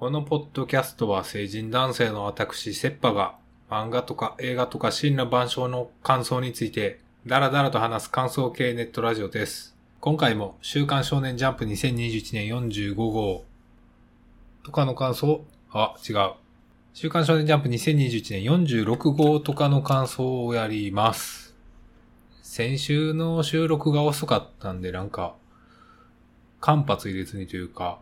このポッドキャストは成人男性の私、セッパが漫画とか映画とか真羅万象の感想についてダラダラと話す感想系ネットラジオです。今回も週刊少年ジャンプ2021年45号とかの感想？あ、違う。週刊少年ジャンプ2021年46号とかの感想をやります。先週の収録が遅かったんでなんか間髪入れずにというか、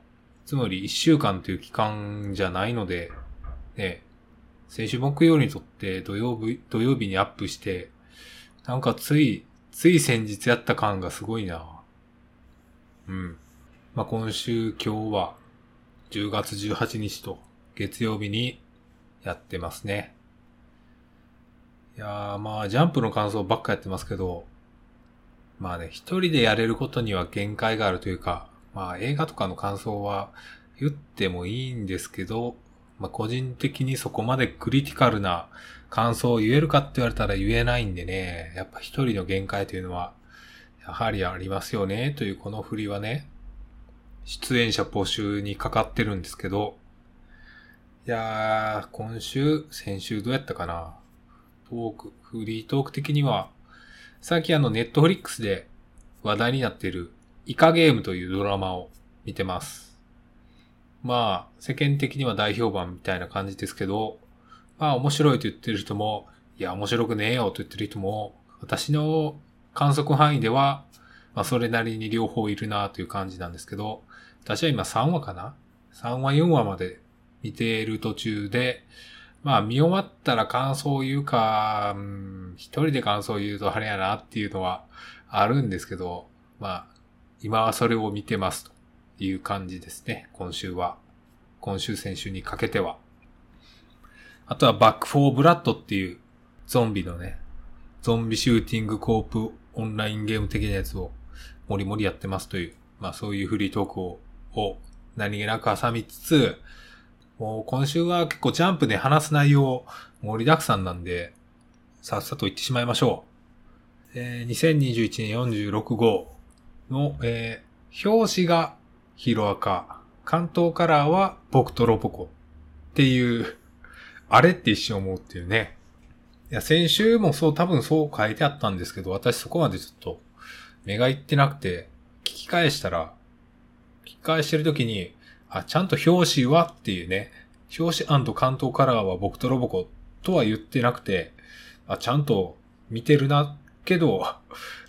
つまり1週間という期間じゃないので、ね、先週木曜にとって土曜日、土曜日にアップして、なんかつい、つい先日やった感がすごいな。うん。まあ、今週今日は10月18日と月曜日にやってますね。いやーまあジャンプの感想ばっかやってますけど、まあね、一人でやれることには限界があるというか、まあ映画とかの感想は言ってもいいんですけど、まあ個人的にそこまでクリティカルな感想を言えるかって言われたら言えないんでね、やっぱ一人の限界というのは、やはりありますよね、というこの振りはね、出演者募集にかかってるんですけど、いやー、今週、先週どうやったかな。トーク、フリートーク的には、最近あのネットフリックスで話題になっているイカゲームというドラマを見てます。まあ、世間的には大評判みたいな感じですけど、まあ面白いと言ってる人も、いや面白くねえよと言ってる人も、私の観測範囲では、まあそれなりに両方いるなという感じなんですけど、私は今3話かな ?3 話4話まで見ている途中で、まあ見終わったら感想を言うか、うん、一人で感想を言うとあれやなっていうのはあるんですけど、まあ今はそれを見てますという感じですね、今週は。今週先週にかけては。あとはバックフォーブラッドっていうゾンビのね、ゾンビシューティングコープオンラインゲーム的なやつをもりもりやってますという、まあそういうフリートークをを何気なく挟みつつ、もう今週は結構ジャンプで話す内容盛りだくさんなんで、さっさと言ってしまいましょう。えー2021年46号の、えー表紙がヒロアカ、関東カラーは僕とロボコ。っていう、あれって一瞬思うっていうね。いや、先週もそう、多分そう書いてあったんですけど、私そこまでちょっと目がいってなくて、聞き返したら、聞き返してる時に、あ、ちゃんと表紙はっていうね、表紙関東カラーは僕とロボコとは言ってなくて、あ、ちゃんと見てるな、けど、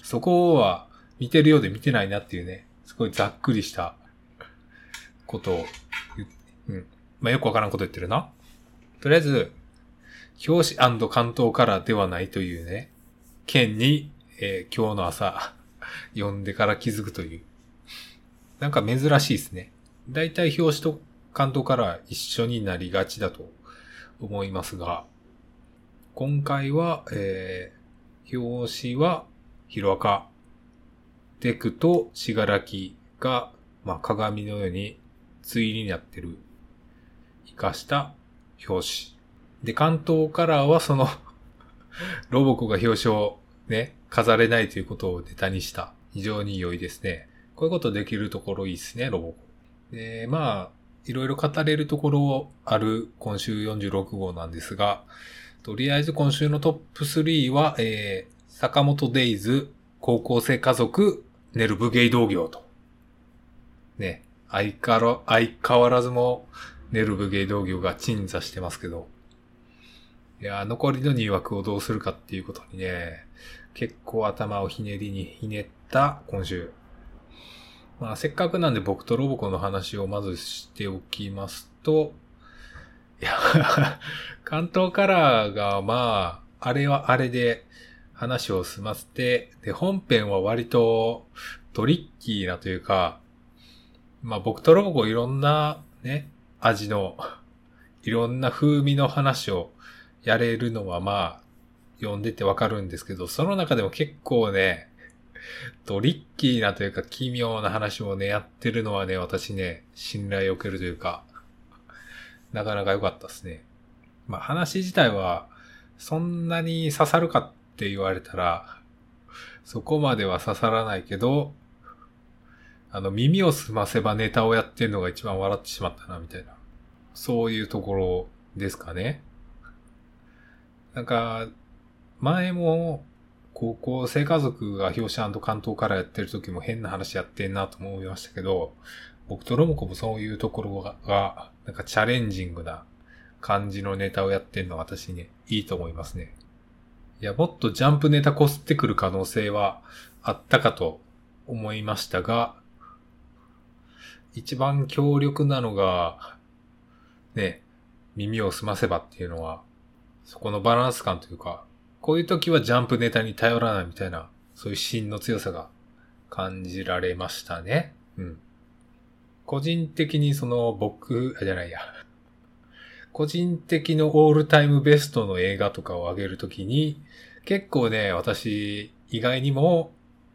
そこは見てるようで見てないなっていうね、すごいざっくりしたことを、うん。まあ、よくわからんこと言ってるな。とりあえず、表紙関東カラーではないというね、件に、えー今日の朝、読んでから気づくという。なんか珍しいですね。だいたい表紙と関東カラー一緒になりがちだと思いますが、今回は、えー表紙はヒロアカ、デクとシガラキが、まあ、鏡のように対になってる、活かした表紙。で、関東カラーはその、ロボコが表紙をね、飾れないということをネタにした。非常に良いですね。こういうことできるところいいですね、ロボコ。で、まあ、いろいろ語れるところある今週46号なんですが、とりあえず今週のトップ3は、えー、坂本デイズ、高校生家族、ネルブゲイ同業と。ね、相変わら相変わらずもネルブゲイ同業が鎮座してますけど、いや、残りの2枠をどうするかっていうことにね、結構頭をひねりにひねった今週。まあ、せっかくなんで僕とロボコの話をまずしておきますと、いや、関東カラーがまあ、あれはあれで話を済ませて、で、本編は割とトリッキーなというか、まあ僕とロボコいろんなね、味の、いろんな風味の話をやれるのはまあ、読んでてわかるんですけど、その中でも結構ね、トリッキーなというか奇妙な話をね、やってるのはね、私ね、信頼を受けるというか、なかなか良かったですね。まあ話自体は、そんなに刺さるかっって言われたら、そこまでは刺さらないけど、あの、耳を澄ませばネタをやってるのが一番笑ってしまったな、みたいな。そういうところですかね。なんか、前も、高校生家族が表紙関東からやってる時も変な話やってんなと思いましたけど、僕とロモコもそういうところが、なんかチャレンジングな感じのネタをやってんのは私ね、いいと思いますね。いや、もっとジャンプネタこすってくる可能性はあったかと思いましたが、一番強力なのが、ね、耳を澄ませばっていうのは、そこのバランス感というか、こういう時はジャンプネタに頼らないみたいな、そういう芯の強さが感じられましたね。うん。個人的にその僕、あ、じゃないや。個人的のオールタイムベストの映画とかを上げるときに、結構ね、私、意外にも、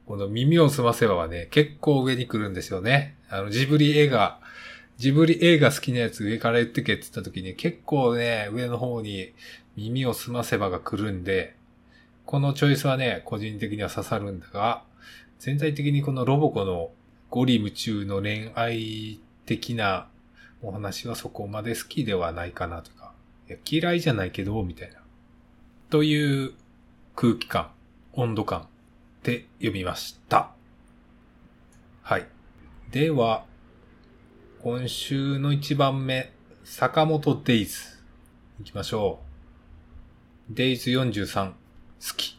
この耳を澄ませばはね、結構上に来るんですよね。あの、ジブリ映画、ジブリ映画好きなやつ上から言ってけって言った時に結構ね、上の方に耳を澄ませばが来るんで、このチョイスはね、個人的には刺さるんだが、全体的にこのロボコのゴリ夢中の恋愛的なお話はそこまで好きではないかなとか、いや嫌いじゃないけど、みたいな。という空気感、温度感で読みました。はい。では、今週の一番目、坂本デイズ。行きましょう。デイズ43、好き。い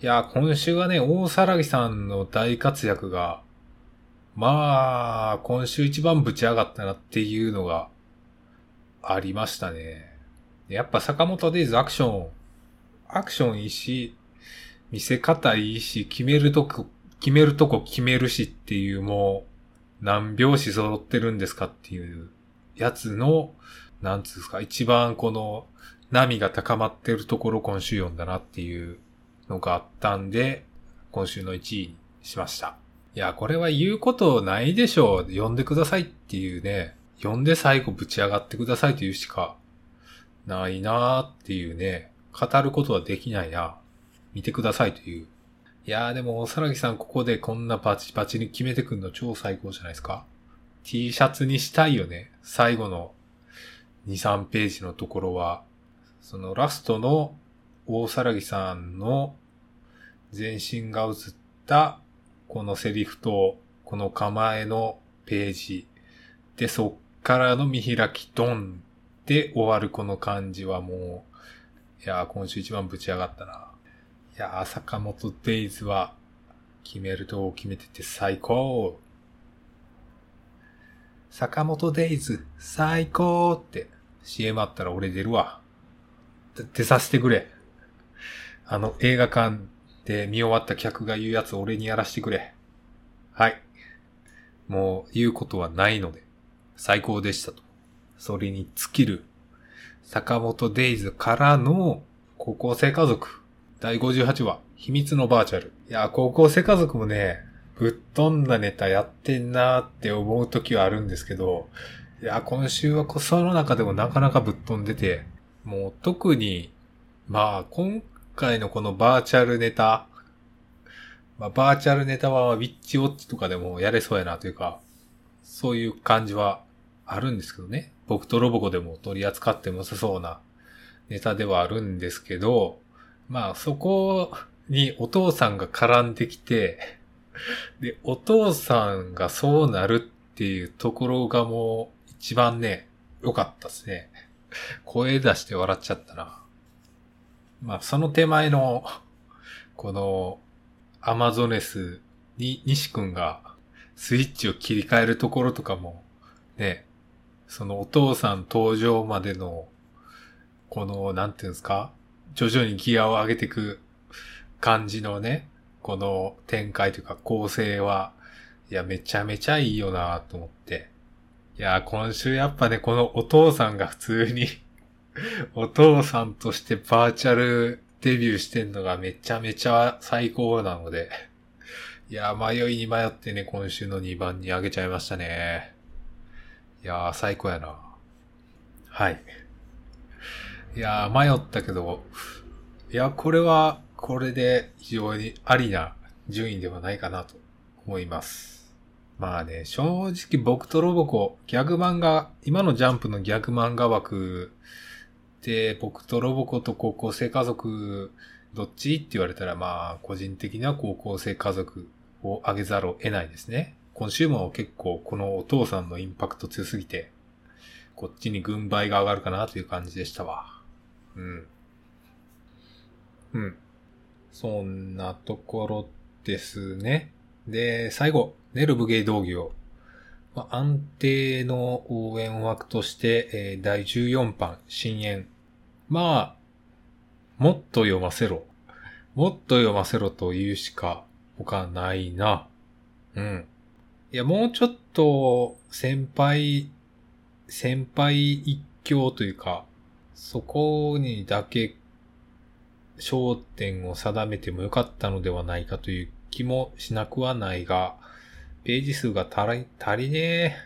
や、今週はね、大騒ぎさんの大活躍が、まあ、今週一番ぶち上がったなっていうのがありましたね。やっぱ坂本デイズアクションアクションいいし、見せ方いいし、決めるとこ、決めるとこ決めるしっていうもう、何拍子揃ってるんですかっていうやつの、なんつうんすか、一番この波が高まってるところ今週読んだなっていうのがあったんで、今週の1位にしました。いや、これは言うことないでしょう。読んでくださいっていうね、読んで最後ぶち上がってくださいというしかないなーっていうね、語ることはできないな。見てくださいという。いやーでも、さらぎさんここでこんなパチパチに決めてくんの超最高じゃないですか ?T シャツにしたいよね。最後の2、3ページのところは、そのラストの大さらぎさんの全身が映ったこのセリフとこの構えのページで、そっからの見開きドンで終わるこの感じはもう、いやー、今週一番ぶち上がったな。いやー、坂本デイズは、決めると決めてて最高。坂本デイズ、最高って CM あったら俺出るわ。出させてくれ。あの映画館で見終わった客が言うやつ俺にやらせてくれ。はい。もう言うことはないので、最高でしたと。それに尽きる坂本デイズからの高校生家族第58話秘密のバーチャル。いや、高校生家族もね、ぶっ飛んだネタやってんなーって思う時はあるんですけど、いや、今週はその中でもなかなかぶっ飛んでて、もう特に、まあ、今回のこのバーチャルネタ、まあ、バーチャルネタはウィッチウォッチとかでもやれそうやなというか、そういう感じはあるんですけどね。僕とロボコでも取り扱っても良さそうなネタではあるんですけど、まあそこにお父さんが絡んできて、で、お父さんがそうなるっていうところがもう一番ね、良かったですね。声出して笑っちゃったな。まあその手前の、この、アマゾネスに西くんがスイッチを切り替えるところとかも、ね、そのお父さん登場までの、この、なんていうんですか徐々にギアを上げていく感じのね、この展開というか構成は、いや、めちゃめちゃいいよなと思って。いや、今週やっぱね、このお父さんが普通に お父さんとしてバーチャルデビューしてんのがめちゃめちゃ最高なので いや、迷いに迷ってね、今週の2番に上げちゃいましたね。いやー、最高やな。はい。いやー、迷ったけど、いや、これは、これで非常にありな順位ではないかなと思います。まあね、正直僕とロボコ、ギャグ漫画、今のジャンプのギャグ漫画枠、僕とロボコと高校生家族、どっち？って言われたら、まあ、個人的な高校生家族をあげざるを得ないですね。今週も結構このお父さんのインパクト強すぎて、こっちに軍配が上がるかなという感じでしたわ。うん。うん。そんなところですね。で、最後、ネルブゲイ道義を、まあ、安定の応援枠として、えー、第14版、深淵。まあ、もっと読ませろ。もっと読ませろと言うしか他ないな。うん。いや、もうちょっと先輩、先輩一強というか、そこにだけ焦点を定めてもよかったのではないかという気もしなくはないが、ページ数が足り、足りねえ。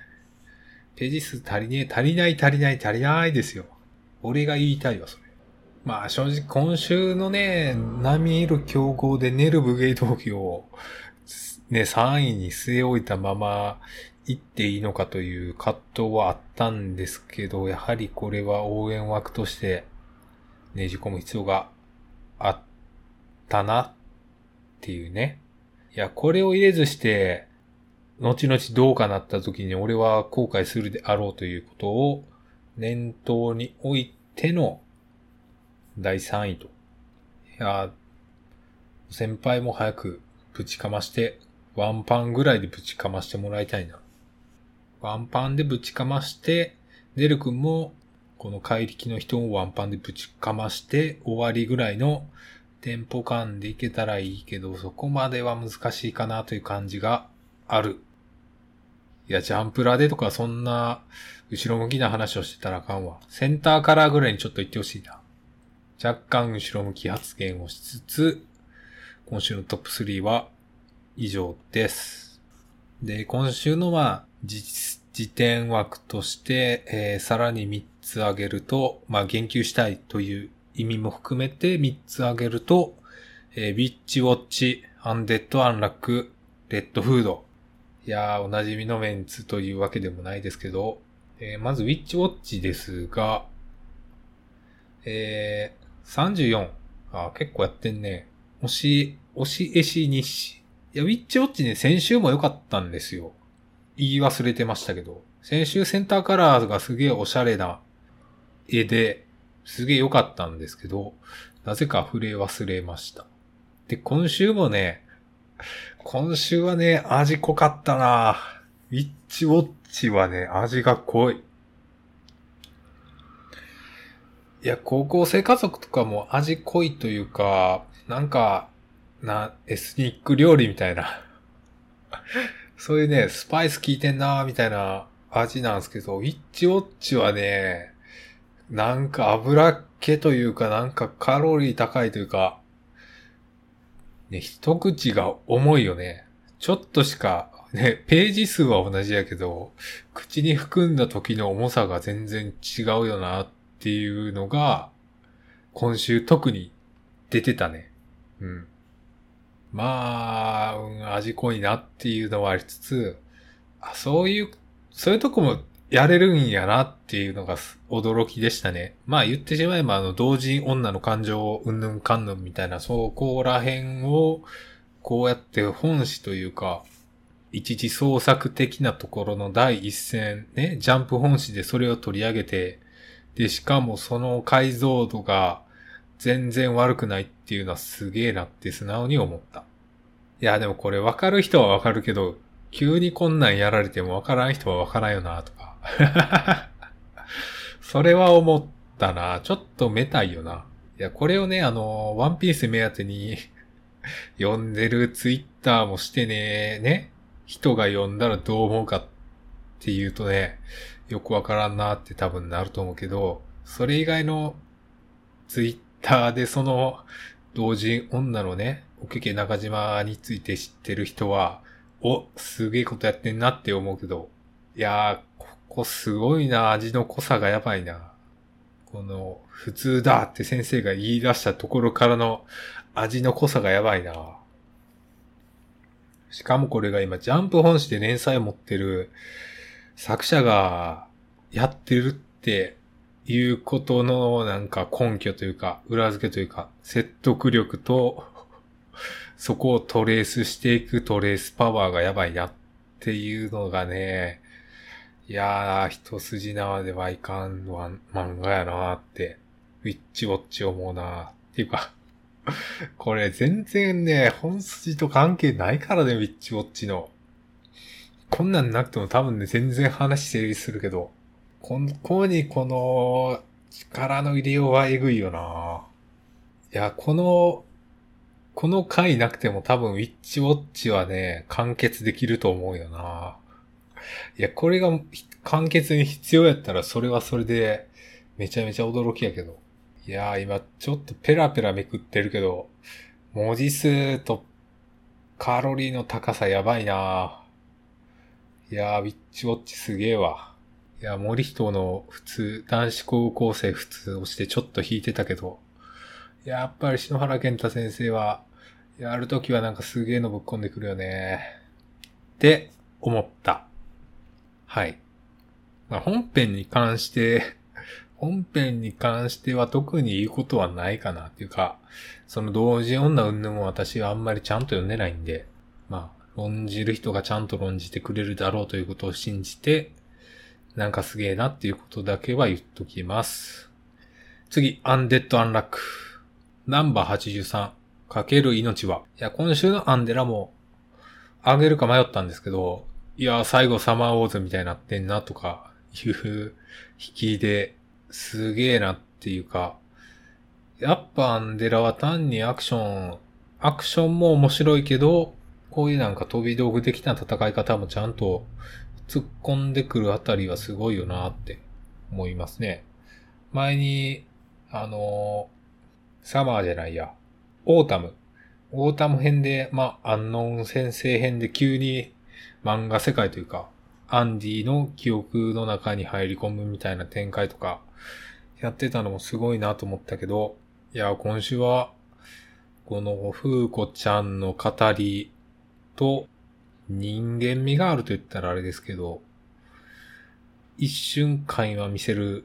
ページ数足りねえ、足りない足りない足りないですよ。俺が言いたいわ、それ。まあ正直今週のね、並みいる競合でネルブゲイトーをね、3位に据え置いたまま行っていいのかという葛藤はあったんですけど、やはりこれは応援枠としてねじ込む必要があったなっていうね。いや、これを入れずして、後々どうかなった時に俺は後悔するであろうということを念頭に置いての第3位と。いや、先輩も早くぶちかまして、ワンパンぐらいでぶちかましてもらいたいな。ワンパンでぶちかまして、ネル君も、この怪力の人をワンパンでぶちかまして終わりぐらいのテンポ感でいけたらいいけど、そこまでは難しいかなという感じがある。いや、ジャンプラでとかそんな後ろ向きな話をしてたらあかんわ。センターカラーぐらいにちょっと言ってほしいな。若干後ろ向き発言をしつつ、今週のトップ3は以上です。で、今週のまあ、時点枠として、えー、さらに3つ挙げると、まあ、言及したいという意味も含めて3つ挙げると、えー、ビッチウォッチ、アンデッドアンラック、レッドフード。いやー、おなじみのメンツというわけでもないですけど、えー、まずウィッチウォッチですが、えー、34。あ、結構やってんね。押し、押し絵師日誌。いや、ウィッチウォッチね、先週も良かったんですよ。言い忘れてましたけど。先週センターカラーがすげえおしゃれな絵で、すげえ良かったんですけど、なぜか触れ忘れました。で、今週もね、今週はね、味濃かったなウィッチウォッチはね、味が濃い。いや、高校生家族とかも味濃いというか、なんか、な、エスニック料理みたいな そういうね、スパイス効いてんなーみたいな味なんですけど、ウィッチウォッチはね、なんか油っ気というか、なんかカロリー高いというか、ね、一口が重いよね。ちょっとしか、ね、ページ数は同じやけど、口に含んだ時の重さが全然違うよなっていうのが、今週特に出てたね。うん。まあ、うん、味濃いなっていうのはありつつ、あ、そういう、そういうとこもやれるんやなっていうのが驚きでしたね。まあ言ってしまえばあの同人女の感情うんぬんかんぬんみたいなそこら辺をこうやって本誌というか一時創作的なところの第一線ね、ジャンプ本誌でそれを取り上げてで、しかもその解像度が全然悪くないっていうのはすげえなって素直に思った。いや、でもこれ分かる人は分かるけど、急にこんなんやられても分からん人は分からんよな、とか。それは思ったな。ちょっとめたいよな。いや、これをね、あの、ワンピース目当てに 読んでるツイッターもしてね、ね、人が読んだらどう思うかっていうとね、よくわからんなって多分なると思うけど、それ以外のツイッターでその同人女のね、おけけ中島について知ってる人は、お、すげえことやってんなって思うけど、いやー、ここすごいな、味の濃さがやばいな。この、普通だって先生が言い出したところからの味の濃さがやばいな。しかもこれが今、ジャンプ本誌で連載を持ってる作者がやってるっていうことのなんか根拠というか、裏付けというか、説得力と、そこをトレースしていくトレースパワーがやばいなっていうのがね、いやー、一筋縄ではいかんわ漫画やなーって、ウィッチウォッチ思うなーっていうか これ全然ね、本筋と関係ないからね、ウィッチウォッチの。こんなんなくても多分ね、全然話成立するけど、ここにこの力の入れようはえぐいよなーいや、この、この回なくても多分ウィッチウォッチはね、完結できると思うよないや、これが完結に必要やったらそれはそれでめちゃめちゃ驚きやけど。いやー、今ちょっとペラペラめくってるけど、文字数とカロリーの高さやばいないやー、ウィッチウォッチすげえわ。いや、森人の普通、男子高校生普通をしてちょっと引いてたけど、やっぱり篠原健太先生は、やるときはなんかすげえのぶっ込んでくるよね。って思った。はい。まあ、本編に関して 本編に関しては特に言うことはないかなっていうか、その同時女云々も私はあんまりちゃんと読んでないんで、まあ、論じる人がちゃんと論じてくれるだろうということを信じて、なんかすげえなっていうことだけは言っときます。次、アンデッド・アンラック。ナンバー83。かける命は。いや、今週のアンデラも、あげるか迷ったんですけど、いや、最後サマーウォーズみたいになってんなとか、いう引きですげえなっていうか、やっぱアンデラは単にアクション、アクションも面白いけど、こういうなんか飛び道具的な戦い方もちゃんと突っ込んでくるあたりはすごいよなって思いますね。前に、あのサマーじゃないや、オータム。オータム編で、まあ、アンノン先生編で急に漫画世界というか、アンディの記憶の中に入り込むみたいな展開とか、やってたのもすごいなと思ったけど、いや、今週は、この風子ちゃんの語りと人間味があると言ったらあれですけど、一瞬会話見せる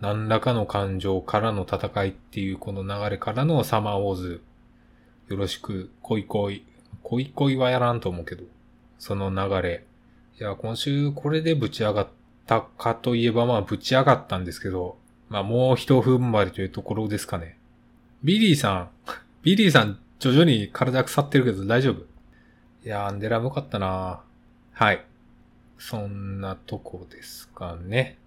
何らかの感情からの戦いっていうこの流れからのサマーウォーズ。よろしく、恋恋。恋恋はやらんと思うけど、その流れ。いや、今週これでぶち上がったかといえばまあぶち上がったんですけど、まあもう一踏ん張りというところですかね。ビリーさん、ビリーさん徐々に体腐ってるけど大丈夫？いやー、アンデラ良かったなはい。そんなとこですかね。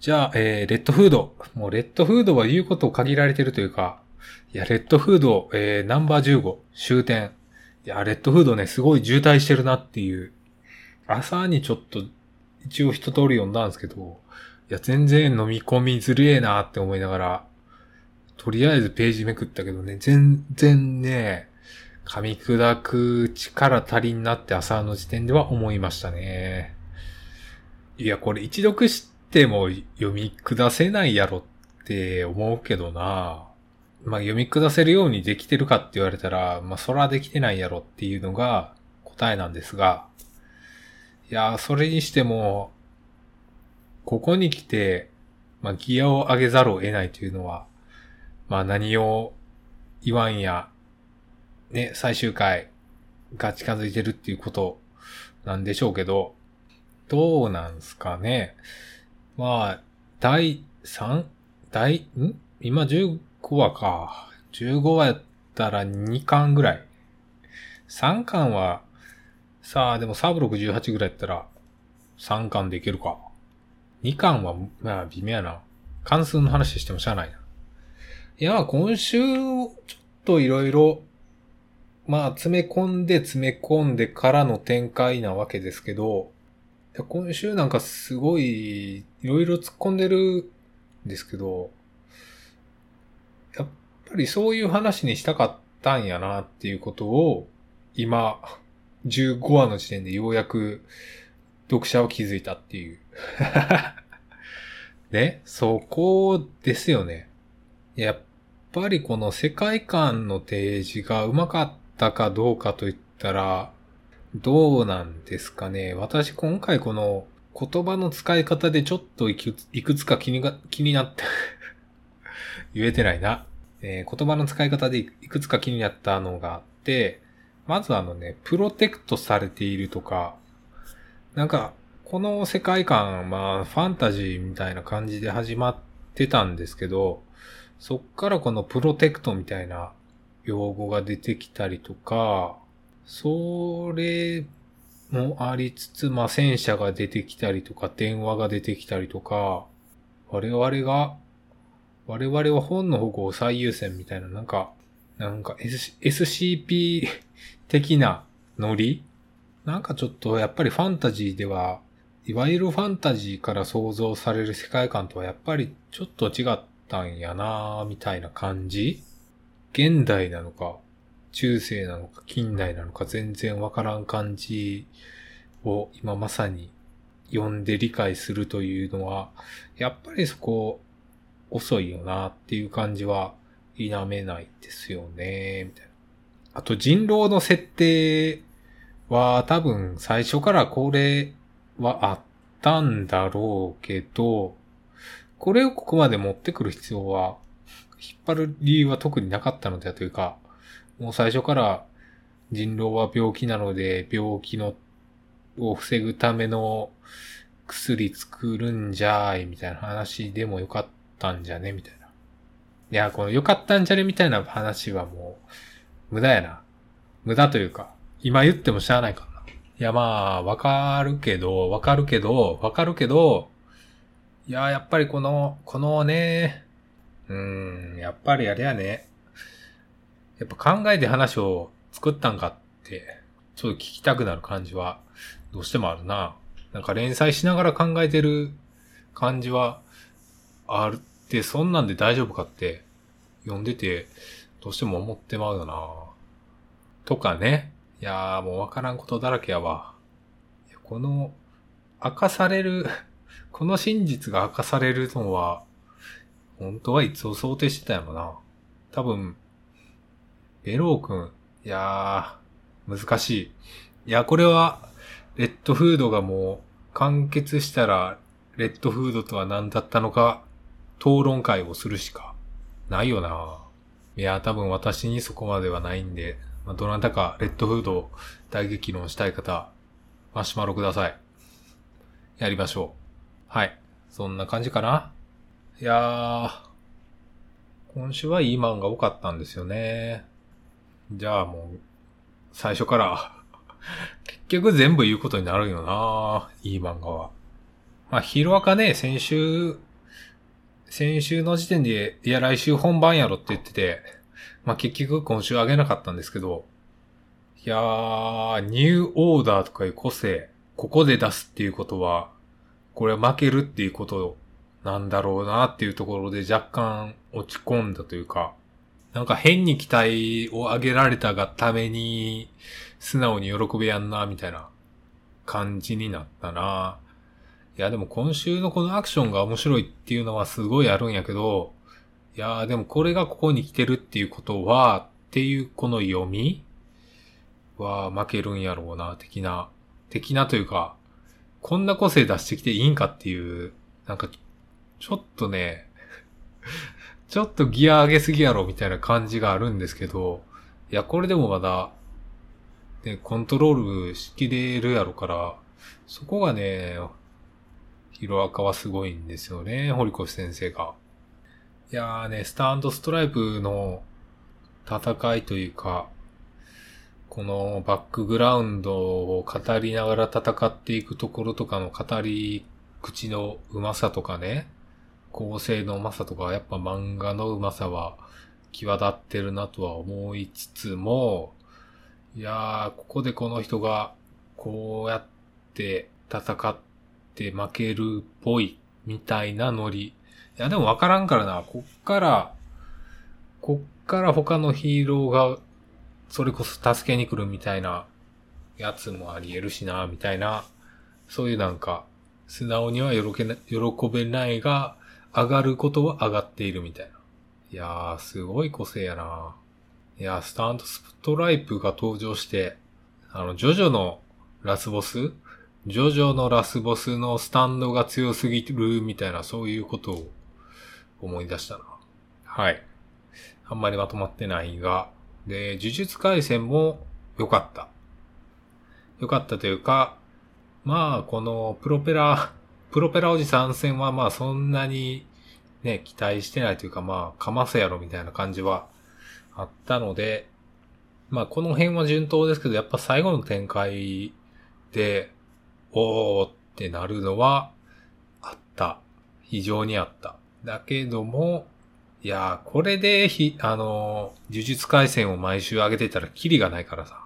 じゃあ、えー、レッドフード。もうレッドフードは言うことを限られてるというか、いや、レッドフード、えー、ナンバー15、終点。いや、レッドフードね、すごい渋滞してるなっていう。朝にちょっと、一応一通り読んだんですけど、いや、全然飲み込みずるえなって思いながら、とりあえずページめくったけどね、全然ね、噛み砕く力足りんなって朝の時点では思いましたね。いや、これ一読しても読み下せないやろって思うけどな。まあ読み下せるようにできてるかって言われたら、まあそらできてないやろっていうのが答えなんですが、いや、それにしても、ここに来て、まあギアを上げざるを得ないというのは、まあ何を言わんや、ね、最終回が近づいてるっていうことなんでしょうけど、どうなんすかね。まあ、第3、第、ん？今15話か。15話やったら2巻ぐらい。3巻は、さあ、でもサーブロク18ぐらいやったら3巻でいけるか。2巻は、まあ、微妙やな。関数の話してもしゃあないな。いや、今週、ちょっといろいろ、まあ、詰め込んで詰め込んでからの展開なわけですけど、今週なんかすごい、いろいろ突っ込んでるんですけど、ぱりそういう話にしたかったんやなっていうことを、今、15話の時点でようやく読者は気づいたっていう ね、そこですよね。やっぱりこの世界観の提示がうまかったかどうかといったら、どうなんですかね。私今回この言葉の使い方でちょっといくつか気にが気になって 言えてないな。えー、言葉の使い方でいくつか気になったのがあって、まずあのね、プロテクトされているとか、なんか、この世界観、まあ、ファンタジーみたいな感じで始まってたんですけど、そっからこのプロテクトみたいな用語が出てきたりとか、それもありつつ、まあ、戦車が出てきたりとか、電話が出てきたりとか、我々が、我々は本の保護を最優先みたいな、なんか、なんか、SCP 的なノリ？なんかちょっとやっぱりファンタジーでは、いわゆるファンタジーから想像される世界観とはやっぱりちょっと違ったんやなみたいな感じ？現代なのか、中世なのか、近代なのか全然わからん感じを今まさに読んで理解するというのは、やっぱりそこ遅いよなっていう感じは否めないですよね、みたいな。あと人狼の設定は多分最初からこれはあったんだろうけど、これをここまで持ってくる必要は、引っ張る理由は特になかったのではというか、もう最初から人狼は病気なので、病気のを防ぐための薬作るんじゃーい、みたいな話でもよかったたんじゃね？みたいな。いや、このよかったんじゃね？みたいな話はもう、無駄やな。無駄というか、今言ってもしゃあないかな。いや、まあ、わかるけど、わかるけど、わかるけど、いや、やっぱりこの、このね、うーん、やっぱりあれやね。やっぱ考えて話を作ったんかって、ちょっと聞きたくなる感じは、どうしてもあるな。なんか連載しながら考えてる感じは、あるって、そんなんで大丈夫かって、読んでて、どうしても思ってまうよな。とかね。いやーもうわからんことだらけやわ。この、明かされる この真実が明かされるのは、本当はいつを想定してたんやろな。多分、ベロー君、いやー、難しい。いや、これは、レッドフードがもう、完結したら、レッドフードとは何だったのか、討論会をするしか、ないよな。いや、多分私にそこまではないんで、まあ、どなたかレッドフードを大激論したい方、マシュマロください。やりましょう。はい。そんな感じかな。いやー、今週はいい漫画多かったんですよね。じゃあもう、最初から結局全部言うことになるよないい漫画は。まあ、ヒロアカね、先週、先週の時点で、いや、来週本番やろって言ってて、まあ、結局今週あげなかったんですけど、いやー、ニューオーダーとかいう個性、ここで出すっていうことは、これ負けるっていうことなんだろうなっていうところで若干落ち込んだというか、なんか変に期待を上げられたがために、素直に喜べやんな、みたいな感じになったな。いや、でも今週のこのアクションが面白いっていうのはすごいあるんやけど、いやでもこれがここに来てるっていうことは、っていうこの読みは負けるんやろうな、的な、的なというか、こんな個性出してきていいんかっていう、なんか、ちょっとね、ちょっとギア上げすぎやろみたいな感じがあるんですけど、いや、これでもまだ、ね、コントロールしきれるやろから、そこがね、ヒロアカはすごいんですよね、堀越先生が。いやーね、スタンドストライプの戦いというか、このバックグラウンドを語りながら戦っていくところとかの語り口のうまさとかね、構成のうまさとか、やっぱ漫画のうまさは際立ってるなとは思いつつも、いやー、ここでこの人がこうやって戦って負けるっぽいみたいなノリいや、でもわからんからな。こっから、こっから他のヒーローが、それこそ助けに来るみたいなやつもあり得るしな、みたいな、そういうなんか、素直には喜べないが、上がることは上がっているみたいな。いやー、すごい個性やな。いや、スタンドスプトライプが登場して、あの、ジョジョのラスボスジョジョのラスボスのスタンドが強すぎるみたいな、そういうことを思い出したな。はい。あんまりまとまってないが、で、呪術回戦も良かった。良かったというか、まあ、このプロペラ、プロペラおじさん戦はまあそんなにね、期待してないというかまあ、かますやろみたいな感じはあったので、まあこの辺は順当ですけど、やっぱ最後の展開で、おーってなるのはあった。非常にあった。だけども、いやー、これでひ、あのー、呪術回戦を毎週上げてたらキリがないからさ。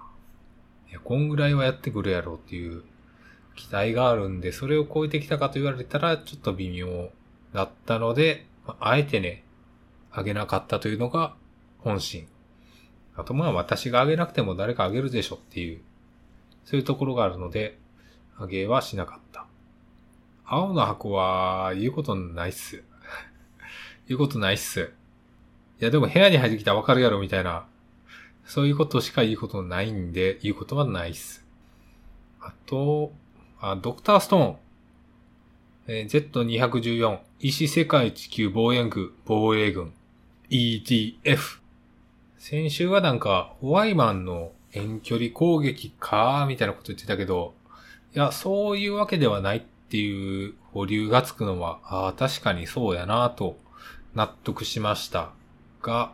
いや、こんぐらいはやってくるやろうっていう期待があるんで、それを超えてきたかと言われたらちょっと微妙だったので、あえてね、上げなかったというのが本心。あとまあ私が上げなくても誰か上げるでしょっていう、そういうところがあるので、上げはしなかった。青の箱は言うことないっす。言うことないっす。いやでも部屋に入ってきたらわかるやろみたいな、そういうことしか言うことないんで、言うことはないっす。あと、あドクターストーン。えー、Z214、石世界地球防衛軍、防衛軍、EDF。先週はなんか、ホワイマンの遠距離攻撃か、みたいなこと言ってたけど、いや、そういうわけではないっていう保留がつくのは、ああ、確かにそうやなと納得しましたが、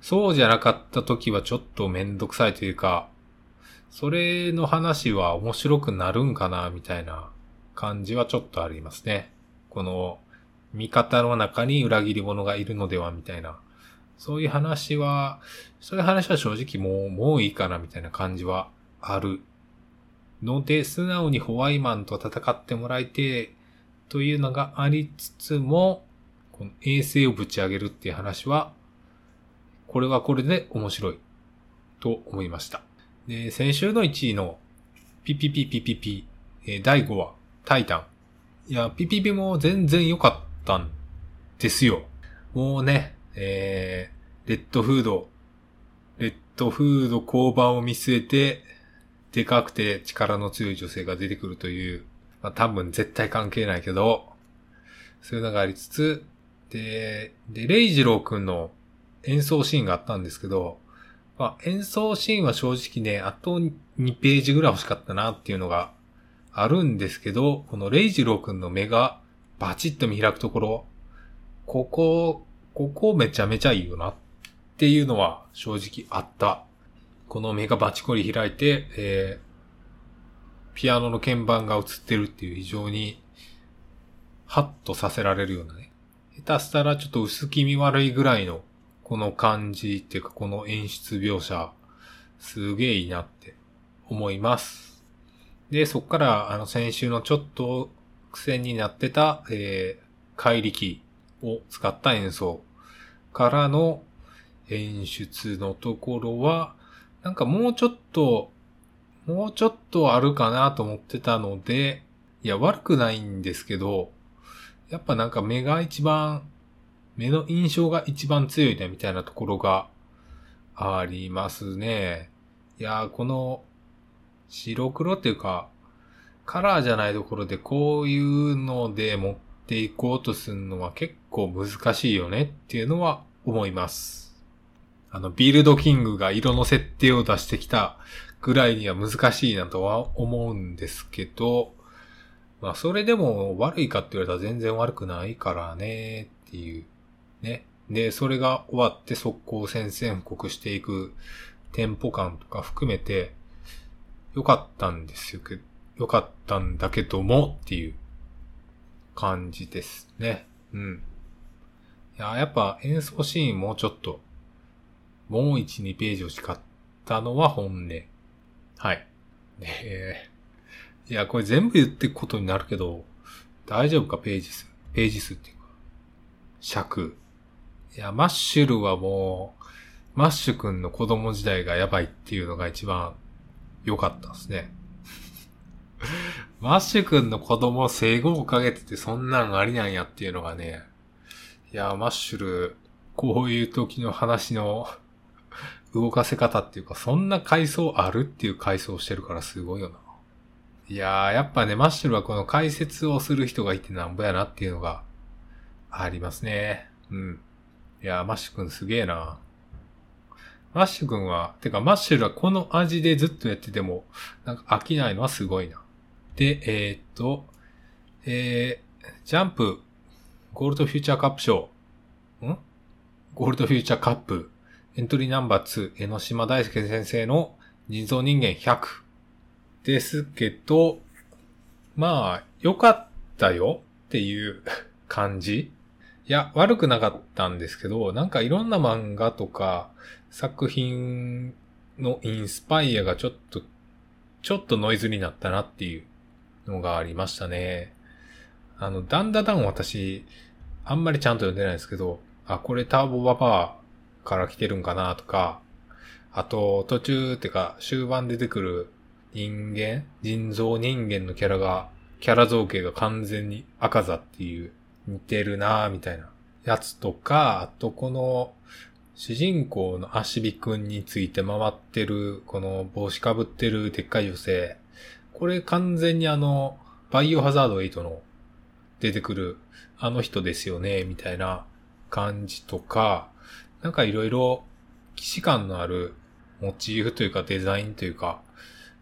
そうじゃなかった時はちょっとめんどくさいというか、それの話は面白くなるんかな、みたいな感じはちょっとありますね。この、味方の中に裏切り者がいるのでは、みたいな。そういう話は、そういう話は正直もう、もういいかな、みたいな感じはある。ので、素直にホワイマンと戦ってもらいて、というのがありつつも、この衛星をぶち上げるっていう話は、これはこれで面白い、と思いました。で、先週の1位の、ピピピピピピ、え第5話、タイタン。いや、ピピピも全然良かったんですよ。もうね、えー、レッドフード、レッドフード交番を見据えて、でかくて力の強い女性が出てくるという、まあ多分絶対関係ないけど、そういうのがありつつ、で、で、レイジローくんの演奏シーンがあったんですけど、まあ演奏シーンは正直ね、あと2ページぐらい欲しかったなっていうのがあるんですけど、このレイジローくんの目がバチッと見開くところ、ここ、ここめちゃめちゃいいよなっていうのは正直あった。この目がバチコリ開いて、えー、ピアノの鍵盤が映ってるっていう非常に、ハッとさせられるようなね。下手したらちょっと薄気味悪いぐらいの、この感じっていうかこの演出描写、すげえいいなって思います。で、そっから、あの、先週のちょっと苦戦になってた、えー、怪力を使った演奏からの演出のところは、なんかもうちょっと、もうちょっとあるかなと思ってたので、いや、悪くないんですけど、やっぱなんか目が一番、目の印象が一番強いね、みたいなところがありますね。いや、この、白黒っていうか、カラーじゃないところでこういうので持っていこうとするのは結構難しいよねっていうのは思います。あの、ビルドキングが色の設定を出してきたぐらいには難しいなとは思うんですけど、まあ、それでも悪いかって言われたら全然悪くないからね、っていう。ね。で、それが終わって速攻宣戦布告していくテンポ感とか含めて、よかったんですよ。よかったんだけどもっていう感じですね。うん。いや、やっぱ演奏シーンもうちょっともう1、2ページを叱ったのは本音。はい。えー、いや、これ全部言っていくことになるけど、大丈夫か、ページ数。ページ数っていうか。尺。いや、マッシュルはもう、マッシュ君の子供時代がやばいっていうのが一番良かったですね。マッシュ君の子供生後をかけててそんなのありなんやっていうのがね、いや、マッシュル、こういう時の話の動かせ方っていうか、そんな回想あるっていう回想してるからすごいよな。いやー、やっぱね、マッシュルはこの解説をする人がいてなんぼやなっていうのがありますね。うん。いやー、マッシュくんすげえな。マッシュくんは、てかマッシュルはこの味でずっとやってても、なんか飽きないのはすごいな。で、えー、っと、えー、ジャンプ、 GOLD FUTURE CUP 賞、ん？ GOLD FUTURE CUP、エントリーナンバー2、江ノ島大輔先生の人造人間100。ですけど、まあ、良かったよっていう感じいや、悪くなかったんですけど、なんかいろんな漫画とか作品のインスパイアがちょっと、ちょっとノイズになったなっていうのがありましたね。あの、ダンダダン私、あんまりちゃんと読んでないんですけど、あ、これターボババーから来てるんかなとか、あと、途中ってか、終盤出てくる人間人造人間のキャラが、キャラ造形が完全に赤座っていう、似てるなぁ、みたいなやつとか、あとこの、主人公のアシビくんについて回ってる、この帽子かぶってるでっかい女性。これ完全にあの、バイオハザード8の出てくるあの人ですよね、みたいな感じとか、なんかいろいろ騎士感のあるモチーフというかデザインというか、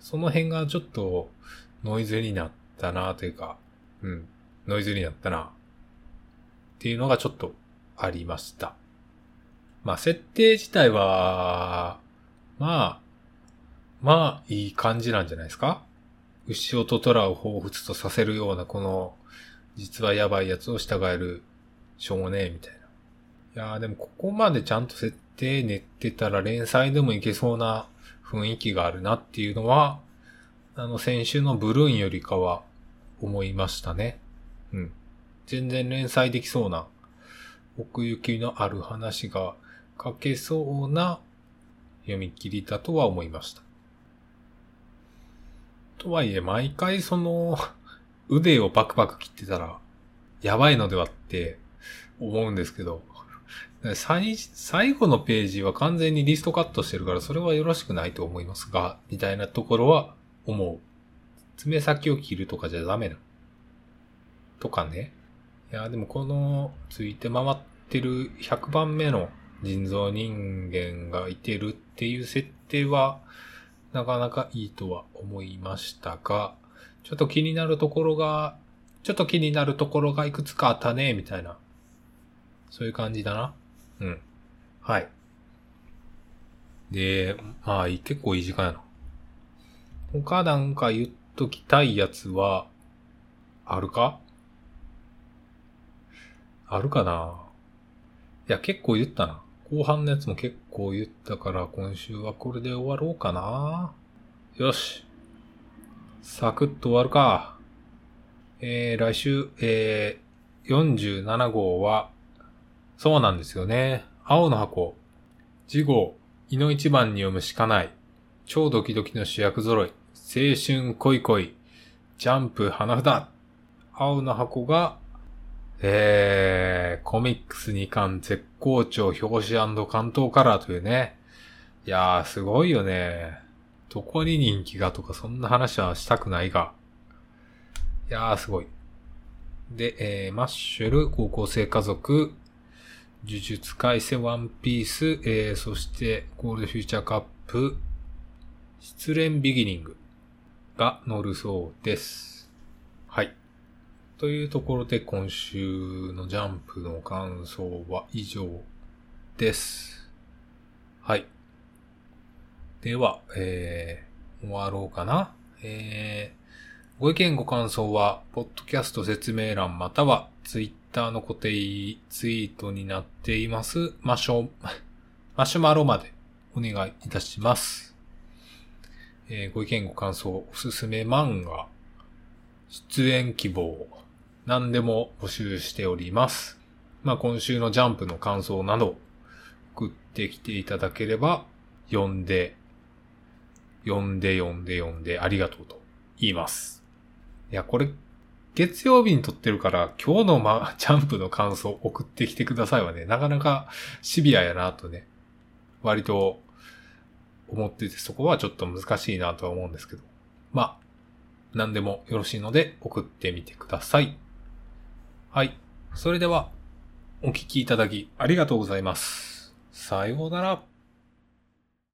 その辺がちょっとノイズになったなというか、うん、ノイズになったなっていうのがちょっとありました。まあ、設定自体は、まあ、まあ、いい感じなんじゃないですか？牛尾と虎を彷彿とさせるようなこの、実はやばいやつを従える少年みたいな。いやーでもここまでちゃんと設定練ってたら連載でもいけそうな雰囲気があるなっていうのは、あの、先週のブルーンよりかは思いましたね。うん。全然連載できそうな、奥行きのある話が書けそうな読み切りだとは思いました。とはいえ、毎回その、腕をパクパク切ってたら、やばいのではって思うんですけど、最、最後のページは完全にリストカットしてるから、それはよろしくないと思いますが、みたいなところは思う。爪先を切るとかじゃダメな。とかね。いや、でもこの、ついて回ってる100番目の人造人間がいてるっていう設定は、なかなかいいとは思いましたが、ちょっと気になるところが、ちょっと気になるところがいくつかあったね、みたいな。そういう感じだな。うん。はい。で、まあ、結構いい時間やな。他なんか言っときたいやつは、あるか？あるかな？いや、結構言ったな。後半のやつも結構言ったから、今週はこれで終わろうかな。よし。サクッと終わるか。えー、来週、えー、47号は、そうなんですよね。青の箱。次号、胃の一番に読むしかない。超ドキドキの主役揃い。青春恋恋。ジャンプ花札。青の箱が、えー、コミックス2巻絶好調表紙関東カラーというね。いやー、すごいよね。どこに人気がとかそんな話はしたくないが。いやー、すごい。で、えー、マッシュル、高校生家族、呪術改正ワンピース、えー、そしてゴールドフューチャーカップ、失恋ビギニングが乗るそうです。はい。というところで今週のジャンプの感想は以上です。はい。では、えー、終わろうかな。えー、ご意見ご感想は、ポッドキャスト説明欄または、ツイッターターの固定ツイートになっています、マシュ、マシュマロまでお願いいたします。えー、ご意見ご感想、おすすめ漫画、出演希望、何でも募集しております。まあ、今週のジャンプの感想など送ってきていただければ、読んで、読んで読んで読んでありがとうと言います。いや、これ月曜日に撮ってるから、今日のま、ジャンプの感想送ってきてくださいはね、なかなかシビアやなとね、割と思ってて、そこはちょっと難しいなとは思うんですけど。まあ、何でもよろしいので送ってみてください。はい。それでは、お聞きいただきありがとうございます。さようなら。